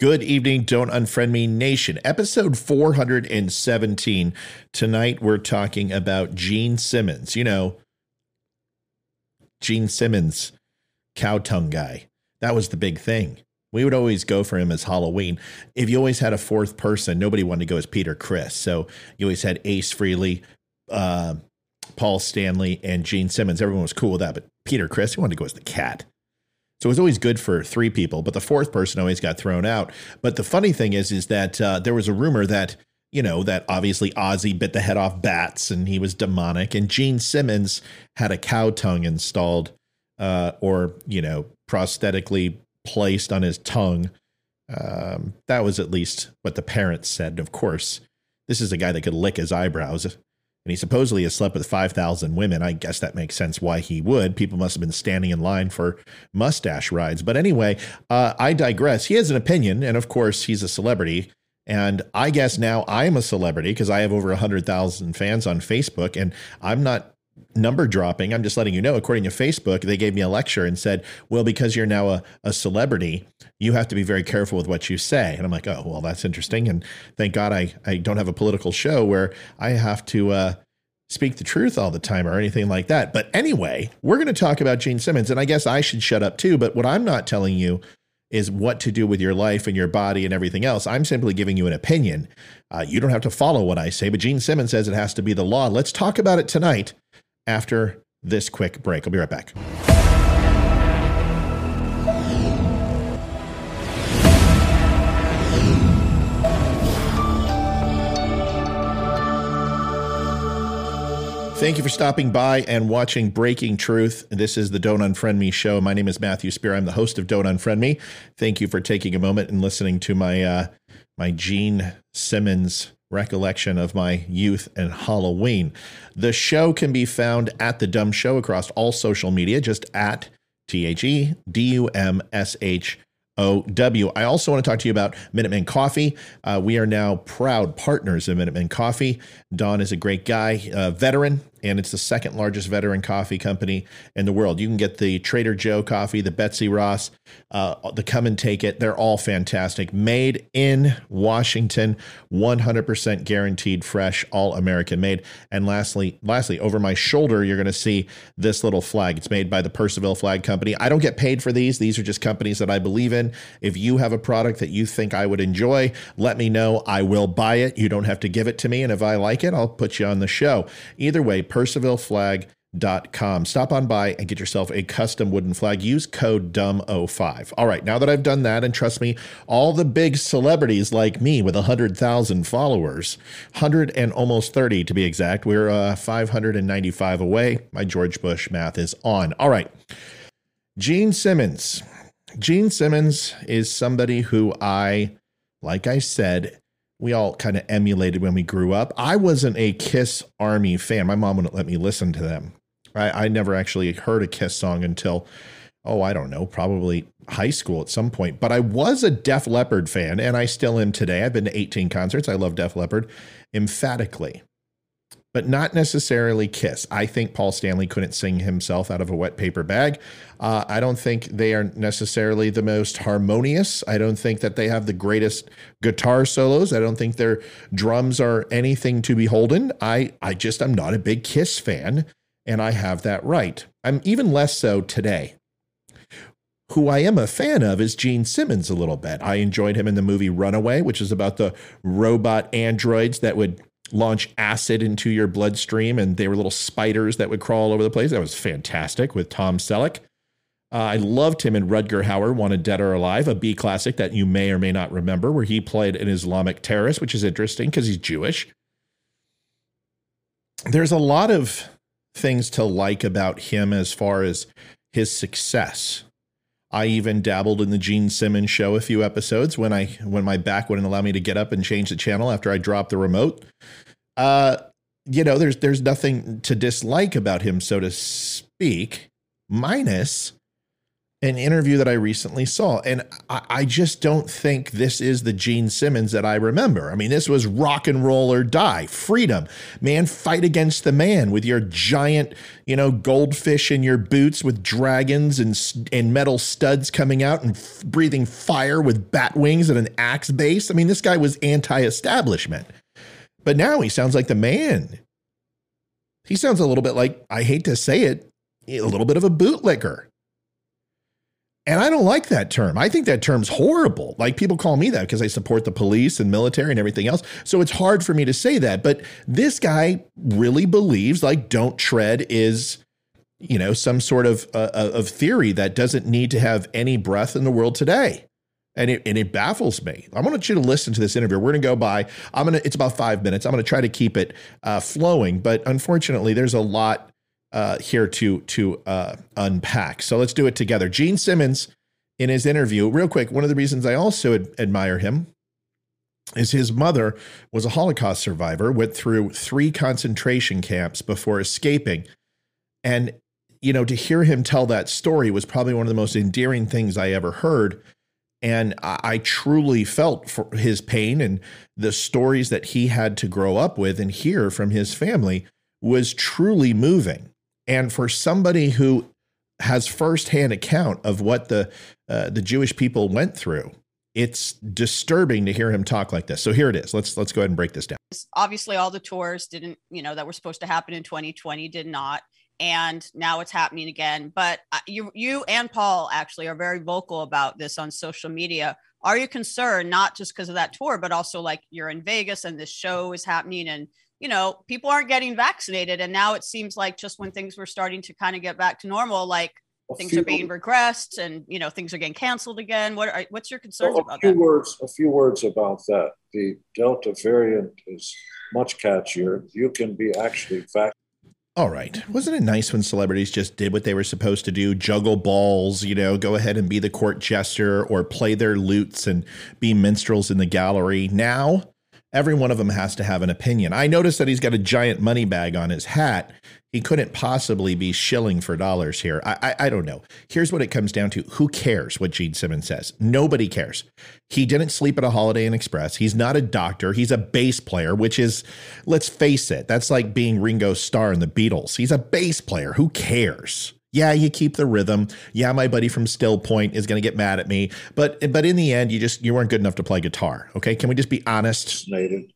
Good evening, Don't Unfriend Me Nation. Episode 417. Tonight we're talking about Gene Simmons. You know, Gene Simmons, cow tongue guy. That was the big thing. We would always go for him as Halloween. If you always had a fourth person, nobody wanted to go as Peter Criss. So you always had Ace Frehley, uh, Paul Stanley, and Gene Simmons. Everyone was cool with that. But Peter Criss, he wanted to go as the cat. So it was always good for three people, but the fourth person always got thrown out. But the funny thing is, is that uh, there was a rumor that you know that obviously Ozzy bit the head off bats and he was demonic, and Gene Simmons had a cow tongue installed, uh, or you know, prosthetically placed on his tongue. Um, that was at least what the parents said. Of course, this is a guy that could lick his eyebrows and he supposedly has slept with 5,000 women. I guess that makes sense why he would. People must have been standing in line for mustache rides. But anyway, uh, I digress. He has an opinion, and of course, he's a celebrity. And I guess now I'm a celebrity because I have over 100,000 fans on Facebook, and I'm not number dropping. I'm just letting you know, according to Facebook, they gave me a lecture and said, well, because you're now a, a celebrity, you have to be very careful with what you say. And I'm like, oh, well, that's interesting. And thank God I, I don't have a political show where I have to uh, speak the truth all the time or anything like that. But anyway, we're going to talk about Gene Simmons. And I guess I should shut up too. But what I'm not telling you is what to do with your life and your body and everything else. I'm simply giving you an opinion. Uh, you don't have to follow what I say, but Gene Simmons says it has to be the law. Let's talk about it tonight after this quick break. I'll be right back. Thank you for stopping by and watching Breaking Truth. This is the Don't Unfriend Me show. My name is Matthew Spear. I'm the host of Don't Unfriend Me. Thank you for taking a moment and listening to my uh, my Gene Simmons recollection of my youth and Halloween. The show can be found at the Dumb Show across all social media, just at T H E D U M S H O-W. I also want to talk to you about Minuteman Coffee. Uh, we are now proud partners of Minuteman Coffee. Don is a great guy, uh, veteran, and it's the second largest veteran coffee company in the world. You can get the Trader Joe coffee, the Betsy Ross, uh, the Come and Take It. They're all fantastic. Made in Washington, 100% guaranteed fresh, all American made. And lastly, lastly, over my shoulder, you're going to see this little flag. It's made by the Percival Flag Company. I don't get paid for these. These are just companies that I believe in. If you have a product that you think I would enjoy, let me know. I will buy it. You don't have to give it to me. And if I like it, I'll put you on the show. Either way, percivalflag.com. Stop on by and get yourself a custom wooden flag. Use code DUM05. All right, now that I've done that, and trust me, all the big celebrities like me with 100,000 followers, 100 and almost 30 to be exact, we're uh, 595 away. My George Bush math is on. All right, Gene Simmons. Gene Simmons is somebody who I, like I said, we all kind of emulated when we grew up. I wasn't a Kiss Army fan. My mom wouldn't let me listen to them. I, I never actually heard a Kiss song until, oh, I don't know, probably high school at some point. But I was a Def Leppard fan, and I still am today. I've been to 18 concerts. I love Def Leppard emphatically but not necessarily Kiss. I think Paul Stanley couldn't sing himself out of a wet paper bag. Uh, I don't think they are necessarily the most harmonious. I don't think that they have the greatest guitar solos. I don't think their drums are anything to beholden. I, I just am not a big Kiss fan, and I have that right. I'm even less so today. Who I am a fan of is Gene Simmons a little bit. I enjoyed him in the movie Runaway, which is about the robot androids that would launch acid into your bloodstream, and they were little spiders that would crawl all over the place. That was fantastic with Tom Selleck. Uh, I loved him in Rutger Hauer, Wanted Dead or Alive, a B classic that you may or may not remember, where he played an Islamic terrorist, which is interesting because he's Jewish. There's a lot of things to like about him as far as his success. I even dabbled in the Gene Simmons show a few episodes when I when my back wouldn't allow me to get up and change the channel after I dropped the remote. Uh, you know, there's there's nothing to dislike about him, so to speak, minus an interview that I recently saw. And I, I, just don't think this is the Gene Simmons that I remember. I mean, this was rock and roll or die, freedom. Man, fight against the man with your giant, you know, goldfish in your boots with dragons and, and metal studs coming out and f- breathing fire with bat wings and an axe bass. I mean, this guy was anti establishment. But now he sounds like the man. He sounds a little bit like, I hate to say it, a little bit of a bootlicker. And I don't like that term. I think that term's horrible. Like people call me that because I support the police and military and everything else. So it's hard for me to say that. But this guy really believes like don't tread is, you know, some sort of uh, uh, of theory that doesn't need to have any breath in the world today. And it, and it baffles me. I want you to listen to this interview. We're going to go by. I'm going to. It's about five minutes. I'm going to try to keep it uh, flowing, but unfortunately, there's a lot uh, here to to uh, unpack. So let's do it together. Gene Simmons, in his interview, real quick, one of the reasons I also ad- admire him is his mother was a Holocaust survivor, went through three concentration camps before escaping, and you know to hear him tell that story was probably one of the most endearing things I ever heard. And I, I truly felt for his pain and the stories that he had to grow up with and hear from his family was truly moving. And for somebody who has firsthand account of what the uh, the Jewish people went through, it's disturbing to hear him talk like this. So here it is. Let's let's go ahead and break this down. Obviously, all the tours didn't, you know, that were supposed to happen in 2020 did not, and now it's happening again. But uh, you you and Paul actually are very vocal about this on social media. Are you concerned not just because of that tour, but also like you're in Vegas and this show is happening and you know, people aren't getting vaccinated. And now it seems like just when things were starting to kind of get back to normal, like a things are being regressed and, you know, things are getting canceled again. What are, what's your concerns well, about a few that? Words, a few words about that. The Delta variant is much catchier. You can be actually vaccinated. All right. Wasn't it nice when celebrities just did what they were supposed to do? Juggle balls, you know, go ahead and be the court jester or play their lutes and be minstrels in the gallery. Now, every one of them has to have an opinion. I noticed that he's got a giant money bag on his hat. He couldn't possibly be shilling for dollars here. I, I, I don't know. Here's what it comes down to: Who cares what Gene Simmons says? Nobody cares. He didn't sleep at a Holiday Inn Express. He's not a doctor. He's a bass player, which is, let's face it, that's like being Ringo Starr in the Beatles. He's a bass player. Who cares? Yeah, you keep the rhythm. Yeah, my buddy from Still Point is going to get mad at me, but but in the end, you just you weren't good enough to play guitar. Okay, can we just be honest? Vaccinated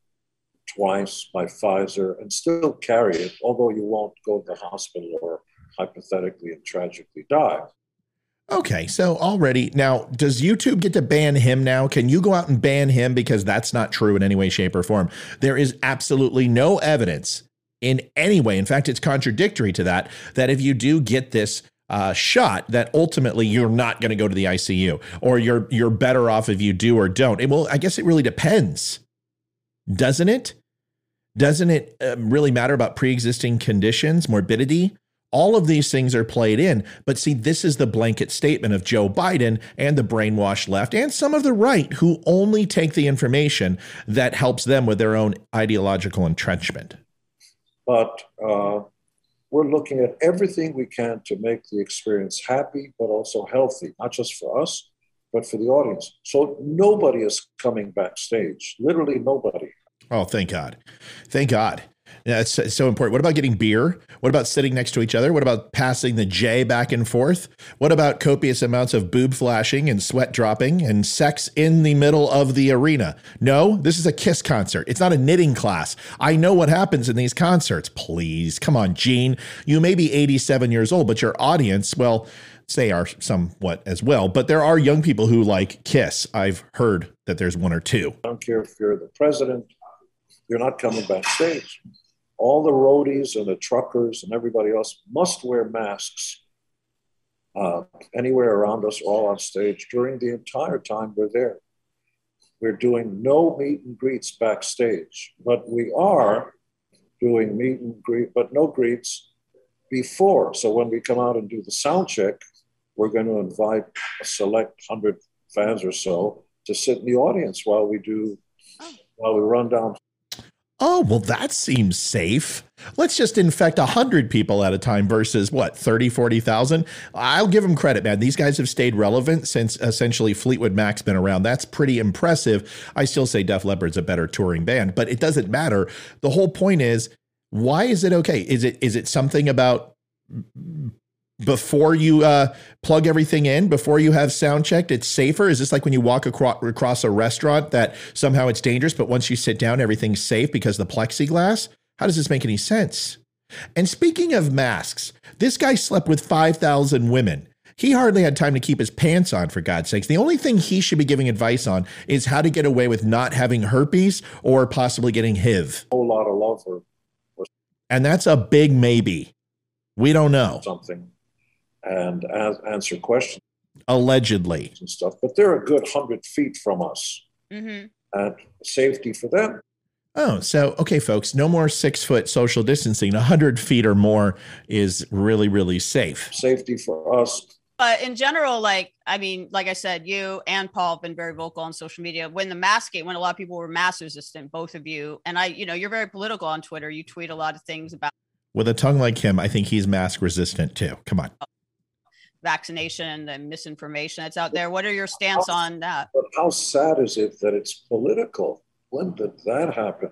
twice by Pfizer and still carry it, although you won't go to the hospital or hypothetically and tragically die. Okay, so already now, does YouTube get to ban him now? Can you go out and ban him because that's not true in any way, shape, or form? There is absolutely no evidence in any way. In fact, it's contradictory to that, that if you do get this uh, shot, that ultimately you're not going to go to the ICU or you're, you're better off if you do or don't. It, well, I guess it really depends, doesn't it? Doesn't it uh, really matter about pre existing conditions, morbidity? All of these things are played in. But see, this is the blanket statement of Joe Biden and the brainwashed left and some of the right who only take the information that helps them with their own ideological entrenchment but uh, we're looking at everything we can to make the experience happy, but also healthy, not just for us, but for the audience. So nobody is coming backstage, literally nobody. Oh, thank God. Thank God. Yeah, it's, it's, so important. What about getting beer? What about sitting next to each other? What about passing the J back and forth? What about copious amounts of boob flashing and sweat dropping and sex in the middle of the arena? No, this is a Kiss concert. It's not a knitting class. I know what happens in these concerts. Please, come on, Gene. You may be 87 years old, but your audience, well, they are somewhat as well. But there are young people who like Kiss. I've heard that there's one or two. I don't care if you're the president, you're not coming backstage all the roadies and the truckers and everybody else must wear masks uh, anywhere around us, all on stage during the entire time we're there. We're doing no meet and greets backstage, but we are doing meet and greet, but no greets before. So when we come out and do the sound check, we're going to invite a select hundred fans or so to sit in the audience while we do, while we run down Oh, well, that seems safe. Let's just infect 100 people at a time versus what, 30, 40,000? I'll give them credit, man. These guys have stayed relevant since essentially Fleetwood Mac's been around. That's pretty impressive. I still say Def Leppard's a better touring band, but it doesn't matter. The whole point is why is it okay? Is it is it something about before you uh, plug everything in, before you have sound checked, it's safer? Is this like when you walk across, across a restaurant that somehow it's dangerous, but once you sit down, everything's safe because the plexiglass? How does this make any sense? And speaking of masks, this guy slept with 5,000 women. He hardly had time to keep his pants on, for God's sakes. The only thing he should be giving advice on is how to get away with not having herpes or possibly getting HIV. A whole lot of love for And that's a big maybe. We don't know. something and as, answer questions Allegedly. and stuff. But they're a good hundred feet from us, hmm and safety for them. Oh, so okay, folks, no more six foot social distancing. A hundred feet or more is really, really safe. Safety for us. But in general, like I mean, like I said, you and Paul have been very vocal on social media. When the mask when a lot of people were mask resistant, both of you, and I, you know, you're very political on Twitter. You tweet a lot of things about With a tongue like him, I think he's mask resistant too. Come on. Vaccination and misinformation that's out there. What are your stance on that? But how sad is it that it's political? When did that happen?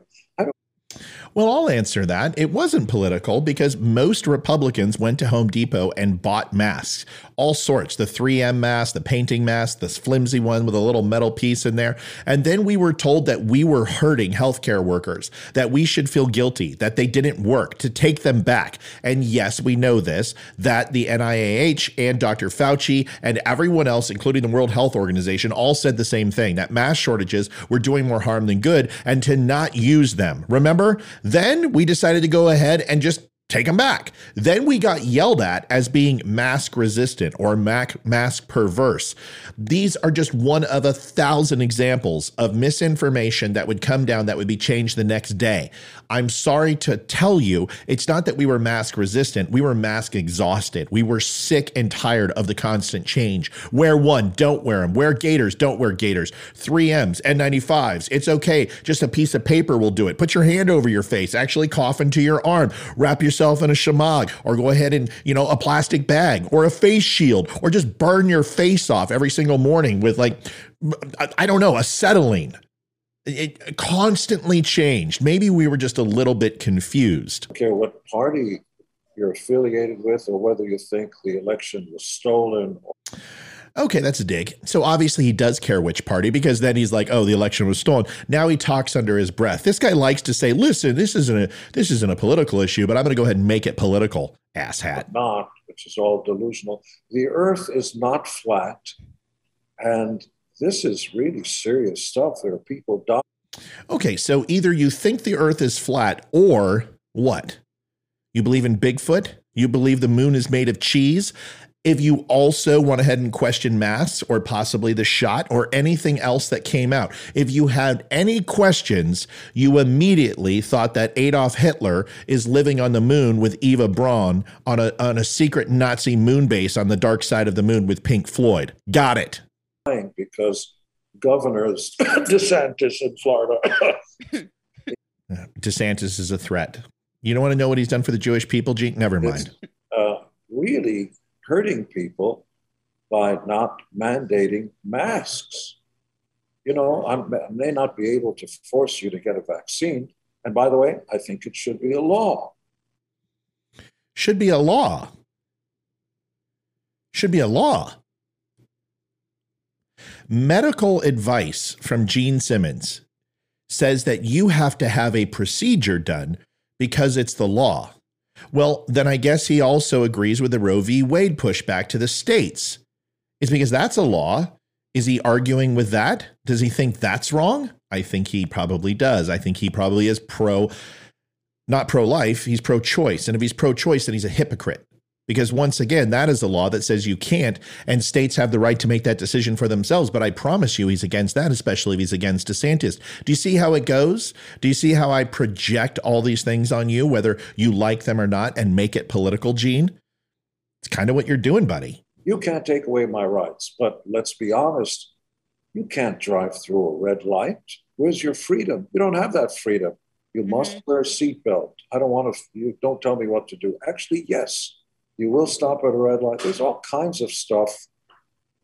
Well, I'll answer that. It wasn't political because most Republicans went to Home Depot and bought masks, all sorts the 3M mask, the painting mask, this flimsy one with a little metal piece in there. And then we were told that we were hurting healthcare workers, that we should feel guilty, that they didn't work, to take them back. And yes, we know this, that the NIAH and Dr. Fauci and everyone else, including the World Health Organization, all said the same thing that mask shortages were doing more harm than good and to not use them. Remember? Then we decided to go ahead and just take them back. Then we got yelled at as being mask resistant or mask perverse. These are just one of a thousand examples of misinformation that would come down that would be changed the next day. I'm sorry to tell you, it's not that we were mask resistant, we were mask exhausted. We were sick and tired of the constant change. Wear one, don't wear them. Wear gaiters, don't wear gaiters. 3Ms, N95s, it's okay. Just a piece of paper will do it. Put your hand over your face, actually cough into your arm, wrap yourself in a shemagh, or go ahead and, you know, a plastic bag or a face shield, or just burn your face off every single morning with like, I- don't know, acetylene. It constantly changed. Maybe we were just a little bit confused. don't care what party you're affiliated with or whether you think the election was stolen. Okay, that's a dig. So obviously he does care which party because then he's like, "Oh, the election was stolen." Now he talks under his breath. This guy likes to say, "Listen, this isn't a this isn't a political issue, but I'm going to go ahead and make it political." Asshat. Not, which is all delusional. The earth is not flat. And this is really serious stuff. There are people dying. Okay, so either you think the earth is flat or what? You believe in Bigfoot? You believe the moon is made of cheese? If you also went ahead and questioned masks or possibly the shot or anything else that came out, if you had any questions, you immediately thought that Adolf Hitler is living on the moon with Eva Braun on a, on a secret Nazi moon base on the dark side of the moon with Pink Floyd. Got it. because governors DeSantis in Florida DeSantis is a threat. You don't want to know what he's done for the Jewish people, Gene? Never mind. uh, really hurting people by not mandating masks. You know, I may not be able to force you to get a vaccine. And by the way, I think it should be a law. Should be a law. Should be a law. Medical advice from Gene Simmons says that you have to have a procedure done because it's the law. Well, then I guess he also agrees with the Roe v. Wade pushback to the states. It's because that's a law. Is he arguing with that? Does he think that's wrong? I think he probably does. I think he probably is pro, not pro life, he's pro choice. And if he's pro choice, then he's a hypocrite. Because once again, that is a law that says you can't, and states have the right to make that decision for themselves. But I promise you, he's against that, especially if he's against DeSantis. Do you see how it goes? Do you see how I project all these things on you, whether you like them or not, and make it political, Gene? It's kind of what you're doing, buddy. You can't take away my rights, but let's be honest. You can't drive through a red light. Where's your freedom? You don't have that freedom. You mm-hmm. must wear a seatbelt. I don't want to, you don't tell me what to do. Actually, yes, you will stop at a red light. There's all kinds of stuff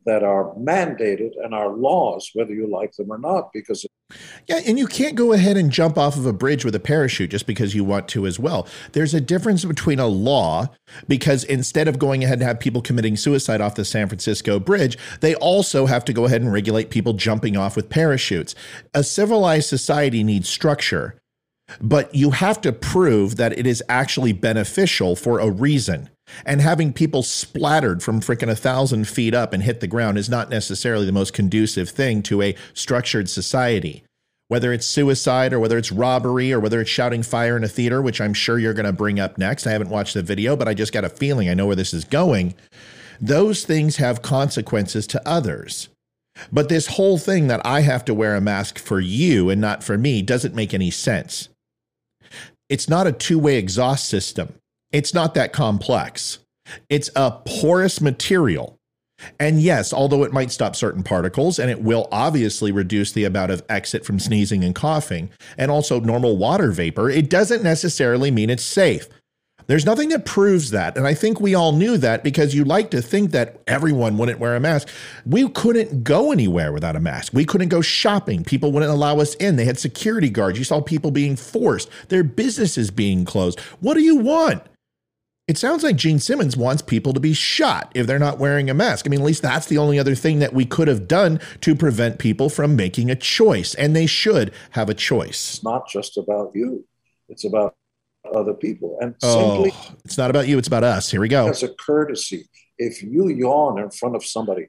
that are mandated and are laws, whether you like them or not, because yeah, and you can't go ahead and jump off of a bridge with a parachute just because you want to as well. There's a difference between a law because instead of going ahead and have people committing suicide off the San Francisco bridge, they also have to go ahead and regulate people jumping off with parachutes. A civilized society needs structure, but you have to prove that it is actually beneficial for a reason. And having people splattered from freaking a thousand feet up and hit the ground is not necessarily the most conducive thing to a structured society. Whether it's suicide or whether it's robbery or whether it's shouting fire in a theater, which I'm sure you're going to bring up next. I haven't watched the video, but I just got a feeling I know where this is going. Those things have consequences to others. But this whole thing that I have to wear a mask for you and not for me doesn't make any sense. It's not a two way exhaust system. It's not that complex. It's a porous material. And yes, although it might stop certain particles and it will obviously reduce the amount of exit from sneezing and coughing and also normal water vapor, it doesn't necessarily mean it's safe. There's nothing that proves that. And I think we all knew that because you like to think that everyone wouldn't wear a mask. We couldn't go anywhere without a mask. We couldn't go shopping. People wouldn't allow us in. They had security guards. You saw people being forced, their businesses being closed. What do you want? It sounds like Gene Simmons wants people to be shot if they're not wearing a mask. I mean, at least that's the only other thing that we could have done to prevent people from making a choice, and they should have a choice. It's not just about you, it's about other people. And oh, simply, it's not about you, it's about us. Here we go. As a courtesy, if you yawn in front of somebody,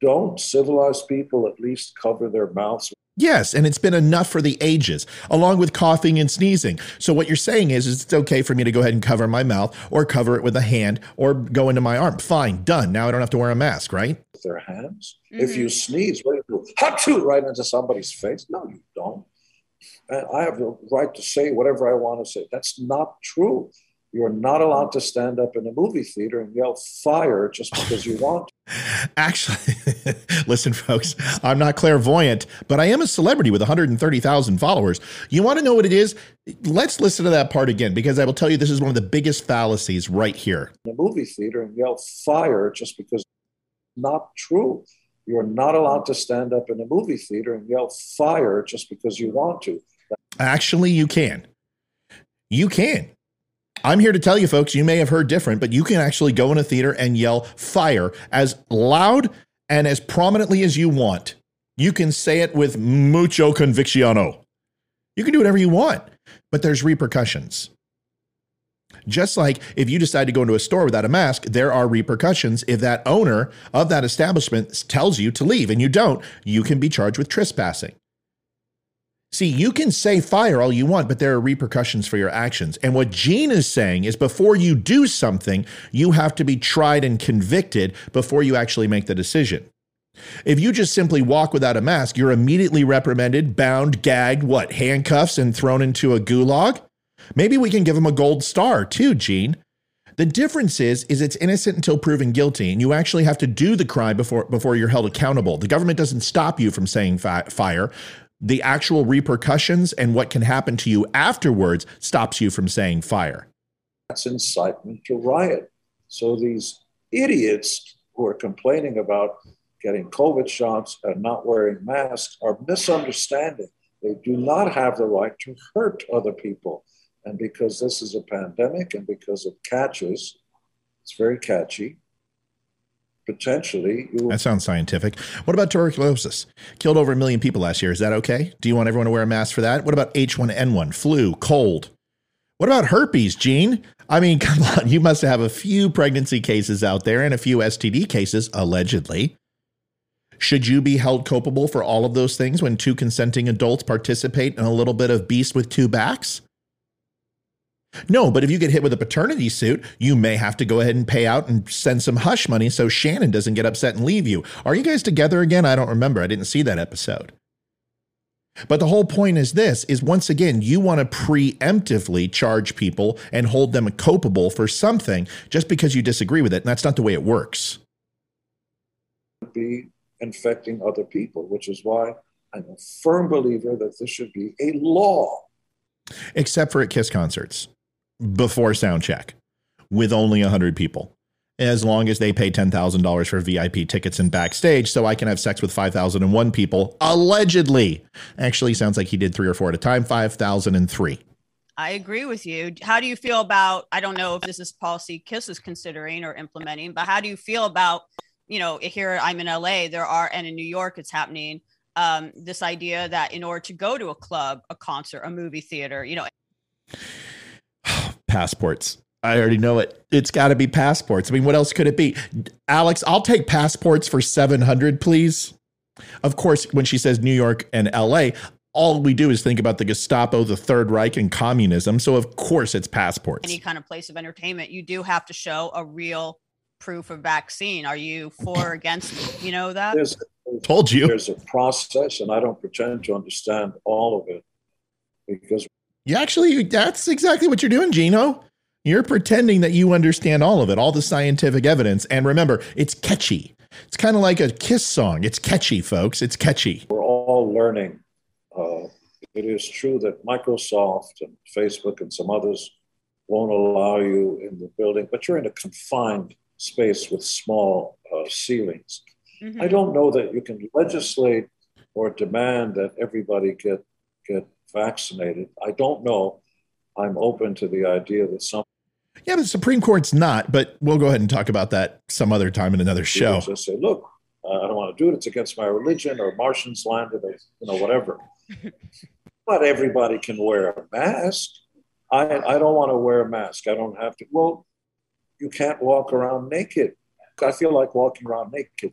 don't civilized people at least cover their mouths Yes, and it's been enough for the ages, along with coughing and sneezing. So what you're saying is, is it's okay for me to go ahead and cover my mouth or cover it with a hand or go into my arm. Fine, done. Now I don't have to wear a mask, right? With their hands. Mm-hmm. If you mm-hmm. sneeze, what do you do? Hot right into somebody's face. No, you don't. I have the right to say whatever I want to say. That's not true. You're not allowed to stand up in a movie theater and yell fire just because you want To. Actually, listen, folks, I'm not clairvoyant, but I am a celebrity with 130,000 followers. You want to know what it is? Let's listen to that part again because I will tell you this is one of the biggest fallacies right here. In a movie theater and yell fire just because not true. You're not allowed to stand up in a movie theater and yell fire just because you want to. Actually, you can. You can. I'm here to tell you, folks, you may have heard different, but you can actually go in a theater and yell fire as loud and as prominently as you want. You can say it with mucho convicciono. You can do whatever you want, but there's repercussions. Just like if you decide to go into a store without a mask, there are repercussions. If that owner of that establishment tells you to leave and you don't, you can be charged with trespassing. See, you can say fire all you want, but there are repercussions for your actions. And what Gene is saying is before you do something, you have to be tried and convicted before you actually make the decision. If you just simply walk without a mask, you're immediately reprimanded, bound, gagged, what, handcuffs, and thrown into a gulag? Maybe we can give him a gold star too, Gene. The difference is, is it's innocent until proven guilty, and you actually have to do the crime before before you're held accountable. The government doesn't stop you from saying fi- fire the actual repercussions and what can happen to you afterwards stops you from saying fire. That's incitement to riot. So these idiots who are complaining about getting COVID shots and not wearing masks are misunderstanding. They do not have the right to hurt other people. And because this is a pandemic and because it catches, it's very catchy, potentially. That sounds scientific. What about tuberculosis? Killed over a million people last year. Is that okay? Do you want everyone to wear a mask for that? What about H1N1, flu, cold? What about herpes, Gene? I mean, come on, you must have a few pregnancy cases out there and a few STD cases, allegedly. Should you be held culpable for all of those things when two consenting adults participate in a little bit of beast with two backs? No, but if you get hit with a paternity suit, you may have to go ahead and pay out and send some hush money so Shannon doesn't get upset and leave you. Are you guys together again? I don't remember. I didn't see that episode. But the whole point is this is once again, you want to preemptively charge people and hold them culpable for something just because you disagree with it. And that's not the way it works. Be infecting other people, which is why I'm a firm believer that this should be a law except for at Kiss concerts before sound check with only 100 people. As long as they pay $10,000 for VIP tickets and backstage, so I can have sex with 5,001 people, allegedly. Actually, sounds like he did three or four at a time, 5,003. I agree with you. How do you feel about? I don't know if this is policy Kiss is considering or implementing, but how do you feel about? You know, here I'm in LA. There are, and in New York, it's happening. Um, this idea that in order to go to a club, a concert, a movie theater, you know, passports. I already know it. It's got to be passports. I mean, what else could it be? Alex, I'll take passports for 700, please. Of course, when she says New York and LA, all we do is think about the Gestapo, the Third Reich, and communism. So, of course, it's passports. Any kind of place of entertainment, you do have to show a real proof of vaccine. Are you for or against, you know, that? There's, Told you. There's a process, and I don't pretend to understand all of it because. You actually, that's exactly what you're doing, Gino. You're pretending that you understand all of it, all the scientific evidence. And remember, it's catchy. It's kind of like a Kiss song. It's catchy, folks. It's catchy. We're all learning. Uh, it is true that Microsoft and Facebook and some others won't allow you in the building, but you're in a confined space with small uh, ceilings. Mm-hmm. I don't know that you can legislate or demand that everybody get get vaccinated. I don't know. I'm open to the idea that some yeah, but the Supreme Court's not. But we'll go ahead and talk about that some other time in another show. Just say, look, uh, I don't want to do it. It's against my religion, or Martians landed, or you know, whatever. but everybody can wear a mask. I I don't want to wear a mask. I don't have to. Well, you can't walk around naked. I feel like walking around naked.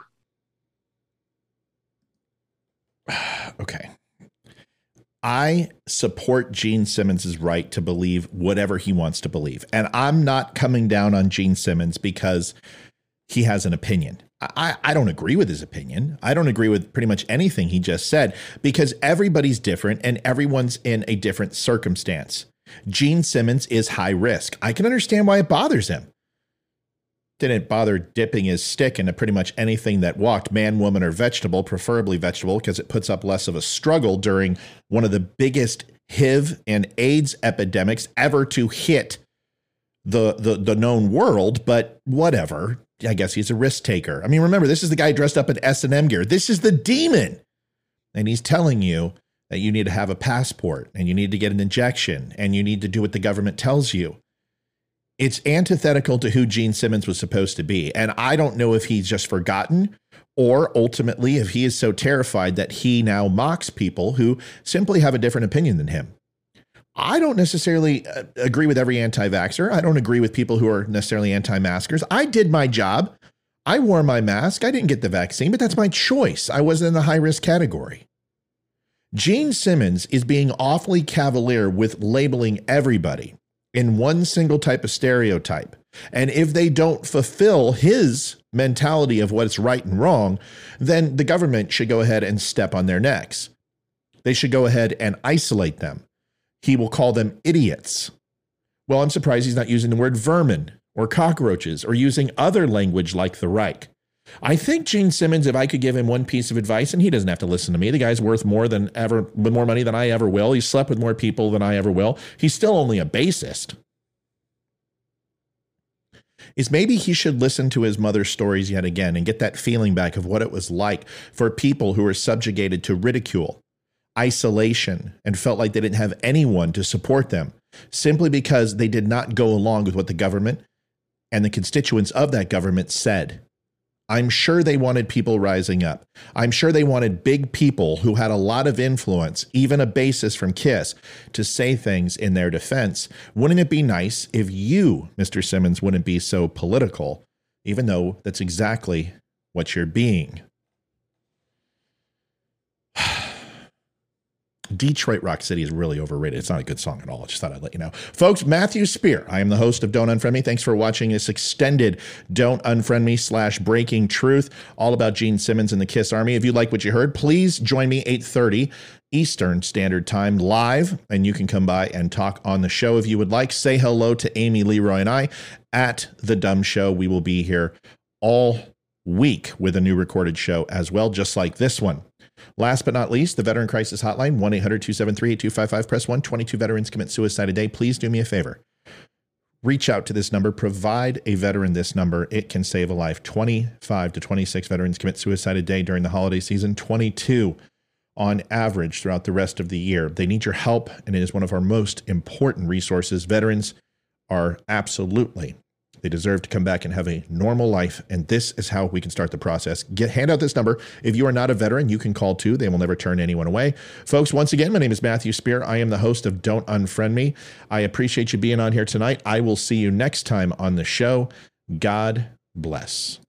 okay. I support Gene Simmons' right to believe whatever he wants to believe. And I'm not coming down on Gene Simmons because he has an opinion. I, I don't agree with his opinion. I don't agree with pretty much anything he just said because everybody's different and everyone's in a different circumstance. Gene Simmons is high risk. I can understand why it bothers him didn't bother dipping his stick into pretty much anything that walked, man, woman, or vegetable, preferably vegetable, because it puts up less of a struggle during one of the biggest HIV and AIDS epidemics ever to hit the, the, the known world. But whatever. I guess he's a risk taker. I mean, remember, this is the guy dressed up in S&M gear. This is the demon. And he's telling you that you need to have a passport and you need to get an injection and you need to do what the government tells you it's antithetical to who Gene Simmons was supposed to be. And I don't know if he's just forgotten or ultimately if he is so terrified that he now mocks people who simply have a different opinion than him. I don't necessarily uh, agree with every anti vaxxer. I don't agree with people who are necessarily anti maskers. I did my job. I wore my mask. I didn't get the vaccine, but that's my choice. I wasn't in the high risk category. Gene Simmons is being awfully cavalier with labeling everybody in one single type of stereotype. And if they don't fulfill his mentality of what's right and wrong, then the government should go ahead and step on their necks. They should go ahead and isolate them. He will call them idiots. Well, I'm surprised he's not using the word vermin or cockroaches or using other language like the Reich. I think Gene Simmons, if I could give him one piece of advice, and he doesn't have to listen to me, the guy's worth more than ever, more money than I ever will. He slept with more people than I ever will. He's still only a bassist. Is maybe he should listen to his mother's stories yet again and get that feeling back of what it was like for people who were subjugated to ridicule, isolation, and felt like they didn't have anyone to support them simply because they did not go along with what the government and the constituents of that government said. I'm sure they wanted people rising up. I'm sure they wanted big people who had a lot of influence, even a basis from Kiss, to say things in their defense. Wouldn't it be nice if you, Mr. Simmons, wouldn't be so political, even though that's exactly what you're being? Detroit Rock City is really overrated. It's not a good song at all. I just thought I'd let you know. Folks, Matthew Spear. I am the host of Don't Unfriend Me. Thanks for watching this extended Don't Unfriend Me slash Breaking Truth, all about Gene Simmons and the Kiss Army. If you like what you heard, please join me 830 Eastern Standard Time live, and you can come by and talk on the show if you would like. Say hello to Amy Leroy and I at The Dumb Show. We will be here all week with a new recorded show as well, just like this one. Last but not least, the Veteran Crisis Hotline, 1 800 273 8255. Press 1. 22 veterans commit suicide a day. Please do me a favor. Reach out to this number, provide a veteran this number. It can save a life. 25 to 26 veterans commit suicide a day during the holiday season, 22 on average throughout the rest of the year. They need your help, and it is one of our most important resources. Veterans are absolutely they deserve to come back and have a normal life, and this is how we can start the process. Get hand out this number. If you are not a veteran, you can call too. They will never turn anyone away. Folks, once again, my name is Matthew Spear. I am the host of Don't Unfriend Me. I appreciate you being on here tonight. I will see you next time on the show. God bless.